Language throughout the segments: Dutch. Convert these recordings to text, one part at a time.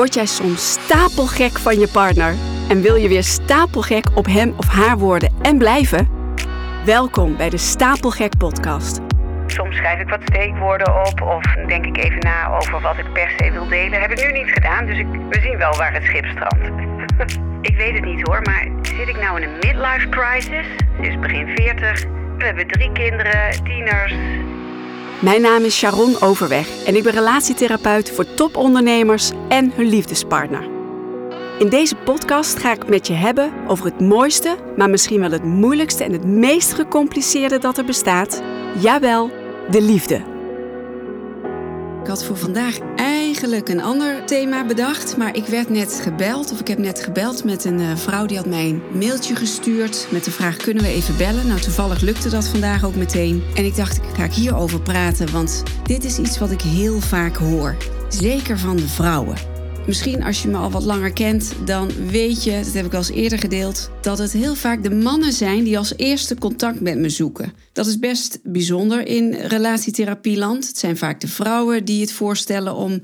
Word jij soms stapelgek van je partner en wil je weer stapelgek op hem of haar worden en blijven? Welkom bij de Stapelgek Podcast. Soms schrijf ik wat steekwoorden op of denk ik even na over wat ik per se wil delen. Heb ik nu niet gedaan, dus ik, we zien wel waar het schip strandt. ik weet het niet hoor, maar zit ik nou in een midlife crisis? Ze is begin 40. We hebben drie kinderen, tieners. Mijn naam is Sharon Overweg en ik ben relatietherapeut voor topondernemers en hun liefdespartner. In deze podcast ga ik met je hebben over het mooiste, maar misschien wel het moeilijkste en het meest gecompliceerde dat er bestaat. Jawel, de liefde. Ik had voor vandaag eigenlijk een ander thema bedacht, maar ik werd net gebeld, of ik heb net gebeld met een eh, vrouw die had mij een mailtje gestuurd met de vraag: kunnen we even bellen? Nou, toevallig lukte dat vandaag ook meteen. En ik dacht, ik ga ik hierover praten, want dit is iets wat ik heel vaak hoor. Zeker van de vrouwen. Misschien als je me al wat langer kent, dan weet je, dat heb ik al eens eerder gedeeld, dat het heel vaak de mannen zijn die als eerste contact met me zoeken. Dat is best bijzonder in relatietherapieland. Het zijn vaak de vrouwen die het voorstellen om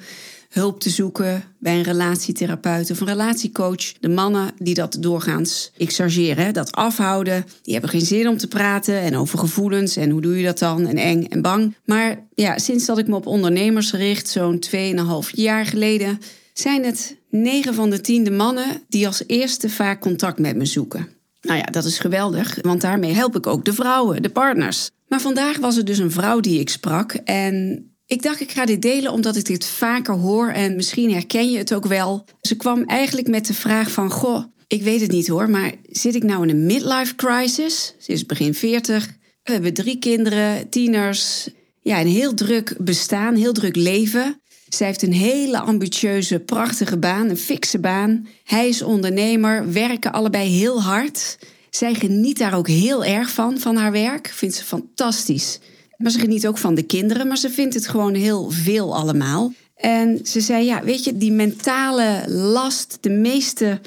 hulp te zoeken bij een relatietherapeut of een relatiecoach. De mannen die dat doorgaans, chargeer, dat afhouden. Die hebben geen zin om te praten en over gevoelens en hoe doe je dat dan en eng en bang. Maar ja, sinds dat ik me op ondernemers richt, zo'n 2,5 jaar geleden, zijn het 9 van de 10 de mannen die als eerste vaak contact met me zoeken. Nou ja, dat is geweldig, want daarmee help ik ook de vrouwen, de partners. Maar vandaag was er dus een vrouw die ik sprak en ik dacht ik ga dit delen omdat ik dit vaker hoor en misschien herken je het ook wel. Ze kwam eigenlijk met de vraag van, goh, ik weet het niet hoor, maar zit ik nou in een midlife crisis? Ze is begin 40, we hebben drie kinderen, tieners, ja, een heel druk bestaan, heel druk leven. Zij heeft een hele ambitieuze, prachtige baan, een fikse baan. Hij is ondernemer, werken allebei heel hard. Zij geniet daar ook heel erg van, van haar werk. Vindt ze fantastisch. Maar ze geniet ook van de kinderen, maar ze vindt het gewoon heel veel allemaal. En ze zei, ja, weet je, die mentale last, de meeste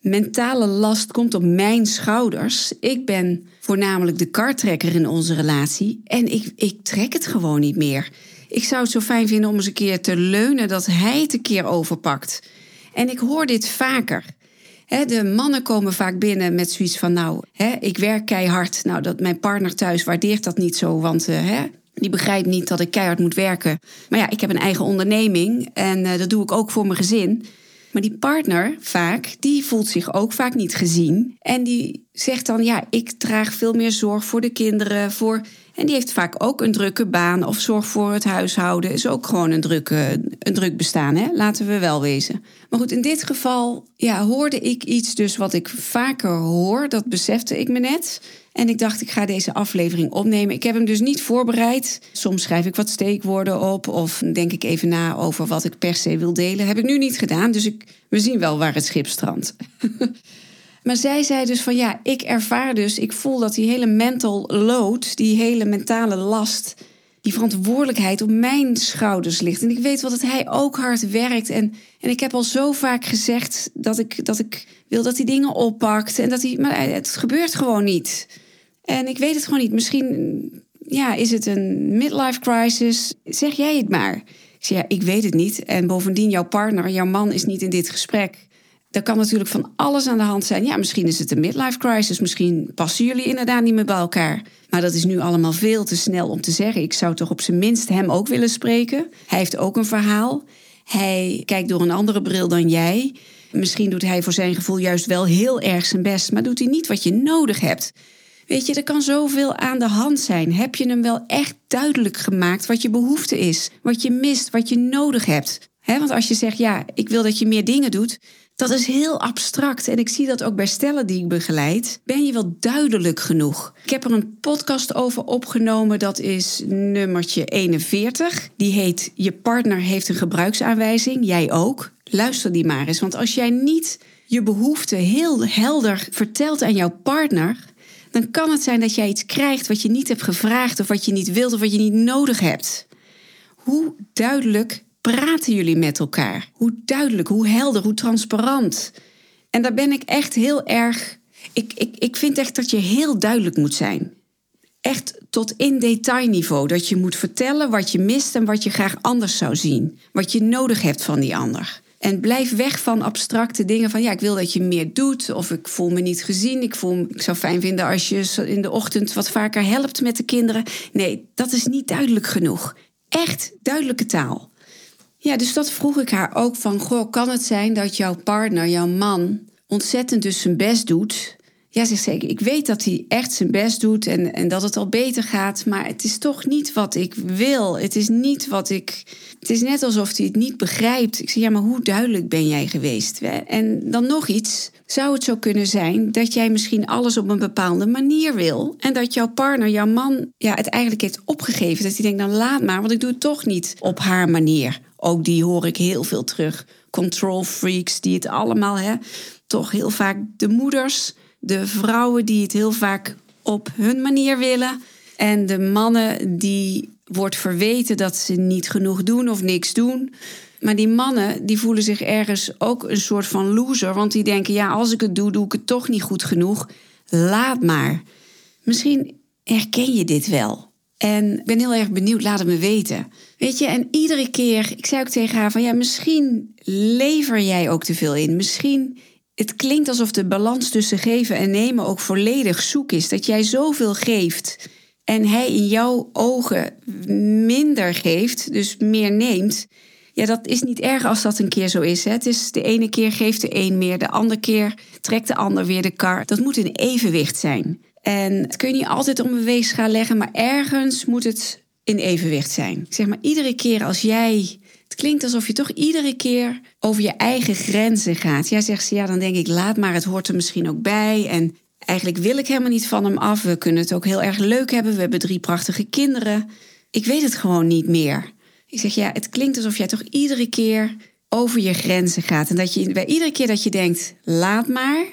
mentale last komt op mijn schouders. Ik ben voornamelijk de kartrekker in onze relatie en ik, ik trek het gewoon niet meer. Ik zou het zo fijn vinden om eens een keer te leunen dat hij het een keer overpakt. En ik hoor dit vaker. de mannen komen vaak binnen met zoiets van: Nou, ik werk keihard. Nou, dat mijn partner thuis waardeert dat niet zo, want uh, die begrijpt niet dat ik keihard moet werken. Maar ja, ik heb een eigen onderneming en uh, dat doe ik ook voor mijn gezin. Maar die partner vaak, die voelt zich ook vaak niet gezien. En die zegt dan: Ja, ik draag veel meer zorg voor de kinderen, voor en die heeft vaak ook een drukke baan of zorg voor het huishouden. Is ook gewoon een, drukke, een druk bestaan, hè? laten we wel wezen. Maar goed, in dit geval ja, hoorde ik iets dus wat ik vaker hoor. Dat besefte ik me net. En ik dacht, ik ga deze aflevering opnemen. Ik heb hem dus niet voorbereid. Soms schrijf ik wat steekwoorden op of denk ik even na over wat ik per se wil delen. Heb ik nu niet gedaan, dus ik, we zien wel waar het schip strandt. Maar zij zei dus van ja, ik ervaar dus, ik voel dat die hele mental load, die hele mentale last, die verantwoordelijkheid op mijn schouders ligt. En ik weet wel dat hij ook hard werkt. En, en ik heb al zo vaak gezegd dat ik, dat ik wil dat hij dingen oppakt. En dat hij, maar het gebeurt gewoon niet. En ik weet het gewoon niet. Misschien ja, is het een midlife crisis. Zeg jij het maar. Ik zeg ja, ik weet het niet. En bovendien, jouw partner, jouw man is niet in dit gesprek. Er kan natuurlijk van alles aan de hand zijn. Ja, misschien is het een midlife crisis. Misschien passen jullie inderdaad niet meer bij elkaar. Maar dat is nu allemaal veel te snel om te zeggen. Ik zou toch op zijn minst hem ook willen spreken. Hij heeft ook een verhaal. Hij kijkt door een andere bril dan jij. Misschien doet hij voor zijn gevoel juist wel heel erg zijn best, maar doet hij niet wat je nodig hebt. Weet je, er kan zoveel aan de hand zijn. Heb je hem wel echt duidelijk gemaakt wat je behoefte is, wat je mist, wat je nodig hebt? want als je zegt, ja, ik wil dat je meer dingen doet, dat is heel abstract en ik zie dat ook bij stellen die ik begeleid. Ben je wel duidelijk genoeg? Ik heb er een podcast over opgenomen, dat is nummertje 41. Die heet Je partner heeft een gebruiksaanwijzing, jij ook. Luister die maar eens, want als jij niet je behoeften heel helder vertelt aan jouw partner, dan kan het zijn dat jij iets krijgt wat je niet hebt gevraagd of wat je niet wilt of wat je niet nodig hebt. Hoe duidelijk praten jullie met elkaar? Hoe duidelijk, hoe helder, hoe transparant? En daar ben ik echt heel erg. Ik, ik, ik vind echt dat je heel duidelijk moet zijn. Echt tot in detailniveau. Dat je moet vertellen wat je mist en wat je graag anders zou zien. Wat je nodig hebt van die ander. En blijf weg van abstracte dingen van ja, ik wil dat je meer doet of ik voel me niet gezien. Ik, voel, ik zou fijn vinden als je in de ochtend wat vaker helpt met de kinderen. Nee, dat is niet duidelijk genoeg. Echt duidelijke taal. Ja, dus dat vroeg ik haar ook van, goh, kan het zijn dat jouw partner, jouw man, ontzettend dus zijn best doet ja, zegt zeker. Ik weet dat hij echt zijn best doet en, en dat het al beter gaat. Maar het is toch niet wat ik wil. Het is niet wat ik. Het is net alsof hij het niet begrijpt. Ik zeg, ja, maar hoe duidelijk ben jij geweest? En dan nog iets. Zou het zo kunnen zijn dat jij misschien alles op een bepaalde manier wil? En dat jouw partner, jouw man, ja, het eigenlijk heeft opgegeven. Dat hij denkt, dan laat maar, want ik doe het toch niet op haar manier. Ook die hoor ik heel veel terug. Control freaks, die het allemaal, hè, toch heel vaak de moeders de vrouwen die het heel vaak op hun manier willen. En de mannen die wordt verweten dat ze niet genoeg doen of niks doen. Maar die mannen die voelen zich ergens ook een soort van loser. Want die denken, ja, als ik het doe, doe ik het toch niet goed genoeg. Laat maar. Misschien herken je dit wel. En ik ben heel erg benieuwd, laat het me weten. Weet je, en iedere keer, ik zei ook tegen haar van ja, misschien lever jij ook te veel in. Misschien het klinkt alsof de balans tussen geven en nemen ook volledig zoek is. Dat jij zoveel geeft en hij in jouw ogen minder geeft, dus meer neemt. Ja, dat is niet erg als dat een keer zo is. Hè. Het is de ene keer geeft de een meer, de andere keer trekt de ander weer de kar. Dat moet in evenwicht zijn. En het kun je niet altijd om een weegschaal leggen, maar ergens moet het in evenwicht zijn. Zeg maar, iedere keer als jij het klinkt alsof je toch iedere keer over je eigen grenzen gaat. Ja, zegt ze, ja, dan denk ik, laat maar, het hoort er misschien ook bij. En eigenlijk wil ik helemaal niet van hem af. We kunnen het ook heel erg leuk hebben. We hebben drie prachtige kinderen. Ik weet het gewoon niet meer. Ik zeg, ja, het klinkt alsof jij toch iedere keer over je grenzen gaat. En dat je bij iedere keer dat je denkt, laat maar,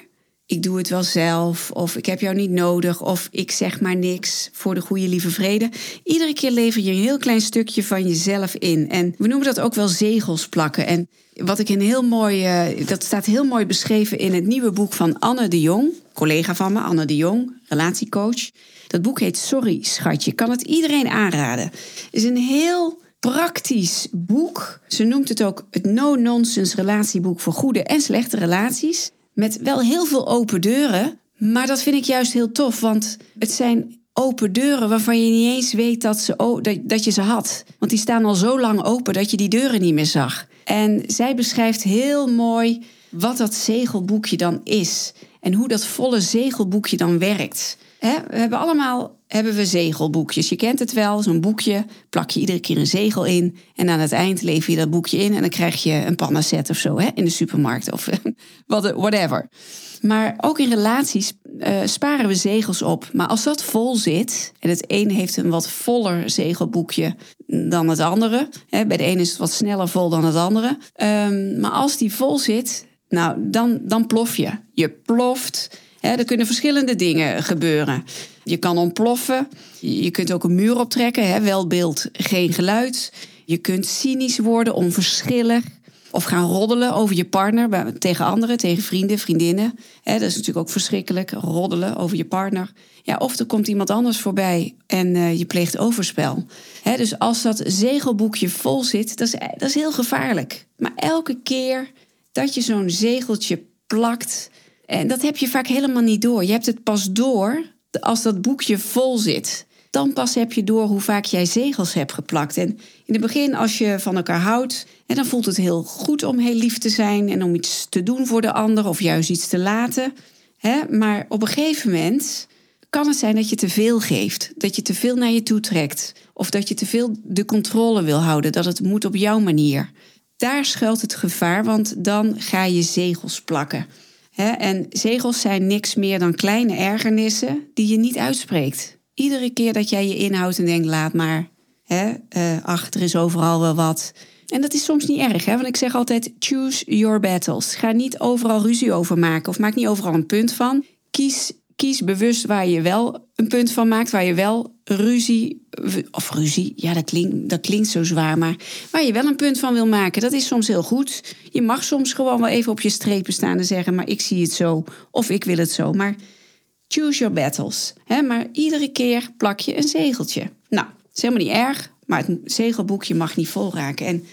ik doe het wel zelf, of ik heb jou niet nodig, of ik zeg maar niks voor de goede lieve vrede. Iedere keer lever je een heel klein stukje van jezelf in. En we noemen dat ook wel zegels plakken. En wat ik een heel mooi, uh, dat staat heel mooi beschreven in het nieuwe boek van Anne de Jong, collega van me, Anne de Jong, relatiecoach. Dat boek heet Sorry, schatje. Kan het iedereen aanraden? Is een heel praktisch boek. Ze noemt het ook het no-nonsense relatieboek voor goede en slechte relaties. Met wel heel veel open deuren. Maar dat vind ik juist heel tof, want het zijn open deuren waarvan je niet eens weet dat, ze, dat, dat je ze had. Want die staan al zo lang open dat je die deuren niet meer zag. En zij beschrijft heel mooi wat dat zegelboekje dan is. En hoe dat volle zegelboekje dan werkt. we hebben allemaal hebben we zegelboekjes. Je kent het wel, zo'n boekje. Plak je iedere keer een zegel in. En aan het eind lever je dat boekje in. En dan krijg je een panacet of zo hè, in de supermarkt. Of whatever. Maar ook in relaties uh, sparen we zegels op. Maar als dat vol zit. En het een heeft een wat voller zegelboekje dan het andere. Hè, bij de ene is het wat sneller vol dan het andere. Um, maar als die vol zit. Nou, dan, dan plof je. Je ploft. Hè, er kunnen verschillende dingen gebeuren. Je kan ontploffen. Je kunt ook een muur optrekken. Hè? Wel beeld, geen geluid. Je kunt cynisch worden, onverschillig. Of gaan roddelen over je partner tegen anderen, tegen vrienden, vriendinnen. dat is natuurlijk ook verschrikkelijk. Roddelen over je partner. Ja, of er komt iemand anders voorbij en uh, je pleegt overspel. dus als dat zegelboekje vol zit, dat is, dat is heel gevaarlijk. Maar elke keer dat je zo'n zegeltje plakt, en dat heb je vaak helemaal niet door. Je hebt het pas door als dat boekje vol zit, dan pas heb je door hoe vaak jij zegels hebt geplakt. En in het begin, als je van elkaar houdt, dan voelt het heel goed om heel lief te zijn en om iets te doen voor de ander of juist iets te laten. Maar op een gegeven moment kan het zijn dat je te veel geeft, dat je te veel naar je toe trekt of dat je te veel de controle wil houden, dat het moet op jouw manier. Daar schuilt het gevaar, want dan ga je zegels plakken en zegels zijn niks meer dan kleine ergernissen die je niet uitspreekt. Iedere keer dat jij je inhoudt en denkt, laat maar. Hè, uh, ach, er is overal wel wat. En dat is soms niet erg, hè? want ik zeg altijd: choose your battles. Ga niet overal ruzie over maken of maak niet overal een punt van. Kies kies bewust waar je wel een punt van maakt, waar je wel ruzie, of ruzie, ja, dat klinkt, dat klinkt zo zwaar, maar waar je wel een punt van wil maken. Dat is soms heel goed. Je mag soms gewoon wel even op je strepen staan en zeggen, maar ik zie het zo, of ik wil het zo. Maar choose your battles. Hè? Maar iedere keer plak je een zegeltje. Nou, is helemaal niet erg, maar het zegelboekje mag niet vol raken. En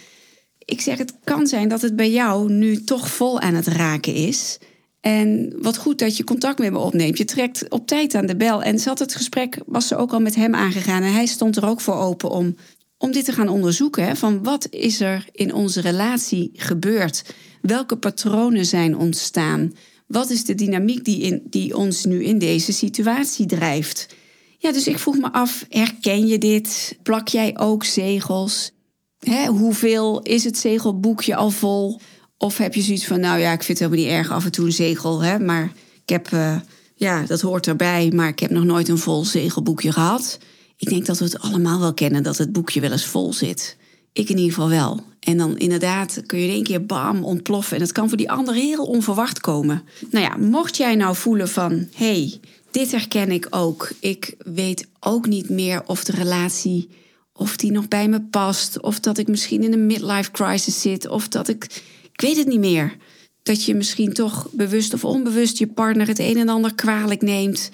ik zeg, het kan zijn dat het bij jou nu toch vol aan het raken is. En wat goed dat je contact met me opneemt. Je trekt op tijd aan de bel. En zat het gesprek, was ze ook al met hem aangegaan. En hij stond er ook voor open om, om dit te gaan onderzoeken. Van wat is er in onze relatie gebeurd? Welke patronen zijn ontstaan? Wat is de dynamiek die, in, die ons nu in deze situatie drijft? Ja, dus ik vroeg me af, herken je dit? Plak jij ook zegels? Hè, hoeveel is het zegelboekje al vol? Of heb je zoiets van, nou ja, ik vind het helemaal niet erg af en toe een zegel, hè, maar ik heb, uh, ja, dat hoort erbij, maar ik heb nog nooit een vol zegelboekje gehad. Ik denk dat we het allemaal wel kennen, dat het boekje wel eens vol zit. Ik in ieder geval wel. En dan inderdaad kun je in één keer bam ontploffen. En het kan voor die ander heel onverwacht komen. Nou ja, mocht jij nou voelen van... hey, dit herken ik ook. Ik weet ook niet meer of de relatie... of die nog bij me past. Of dat ik misschien in een midlife crisis zit. Of dat ik... Weet het niet meer. Dat je misschien toch bewust of onbewust... je partner het een en ander kwalijk neemt.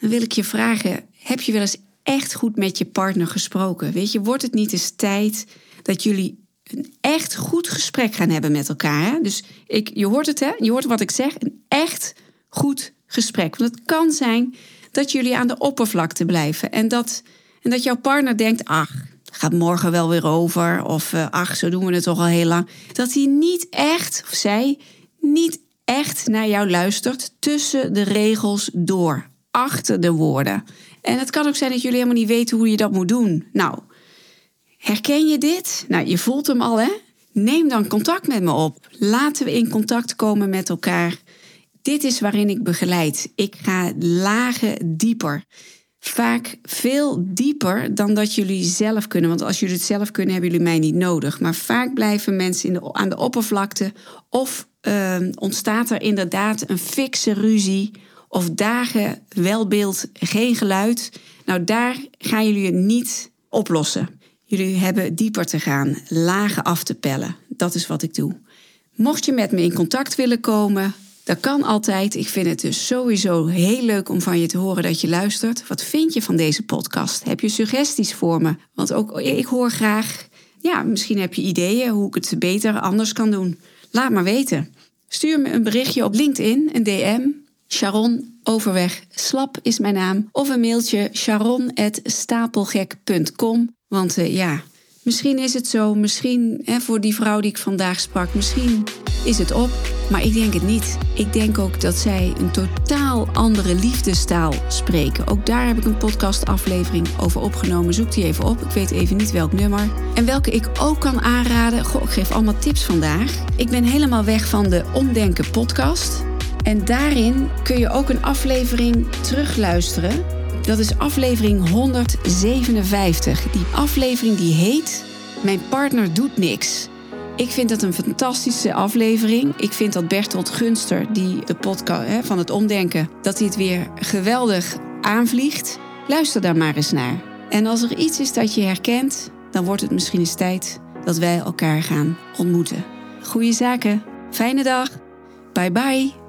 Dan wil ik je vragen... heb je wel eens echt goed met je partner gesproken? Weet je, wordt het niet eens tijd dat jullie een echt goed gesprek gaan hebben met elkaar. Dus ik, je hoort het, hè? Je hoort wat ik zeg. Een echt goed gesprek. Want het kan zijn dat jullie aan de oppervlakte blijven. En dat, en dat jouw partner denkt: ach, gaat morgen wel weer over. Of uh, ach, zo doen we het toch al heel lang. Dat hij niet echt, of zij, niet echt naar jou luistert tussen de regels door. Achter de woorden. En het kan ook zijn dat jullie helemaal niet weten hoe je dat moet doen. Nou, Herken je dit? Nou, je voelt hem al, hè? Neem dan contact met me op. Laten we in contact komen met elkaar. Dit is waarin ik begeleid. Ik ga lagen dieper. Vaak veel dieper dan dat jullie zelf kunnen. Want als jullie het zelf kunnen, hebben jullie mij niet nodig. Maar vaak blijven mensen in de, aan de oppervlakte. Of uh, ontstaat er inderdaad een fikse ruzie. Of dagen wel beeld, geen geluid. Nou, daar gaan jullie het niet oplossen. Jullie hebben dieper te gaan, lagen af te pellen. Dat is wat ik doe. Mocht je met me in contact willen komen, dat kan altijd. Ik vind het dus sowieso heel leuk om van je te horen dat je luistert. Wat vind je van deze podcast? Heb je suggesties voor me? Want ook ik hoor graag, ja, misschien heb je ideeën hoe ik het beter anders kan doen. Laat maar weten. Stuur me een berichtje op LinkedIn, een DM. Sharon Overweg Slap is mijn naam. Of een mailtje sharon.stapelgek.com. Want uh, ja, misschien is het zo, misschien hè, voor die vrouw die ik vandaag sprak, misschien is het op. Maar ik denk het niet. Ik denk ook dat zij een totaal andere liefdestaal spreken. Ook daar heb ik een podcastaflevering over opgenomen. Zoek die even op. Ik weet even niet welk nummer. En welke ik ook kan aanraden. Goh, ik geef allemaal tips vandaag. Ik ben helemaal weg van de Omdenken podcast. En daarin kun je ook een aflevering terugluisteren dat is aflevering 157. Die aflevering die heet Mijn partner doet niks. Ik vind dat een fantastische aflevering. Ik vind dat Bertolt Gunster, die de podcast hè, van het omdenken, dat hij het weer geweldig aanvliegt. Luister daar maar eens naar. En als er iets is dat je herkent, dan wordt het misschien eens tijd dat wij elkaar gaan ontmoeten. Goeie zaken. Fijne dag. Bye bye.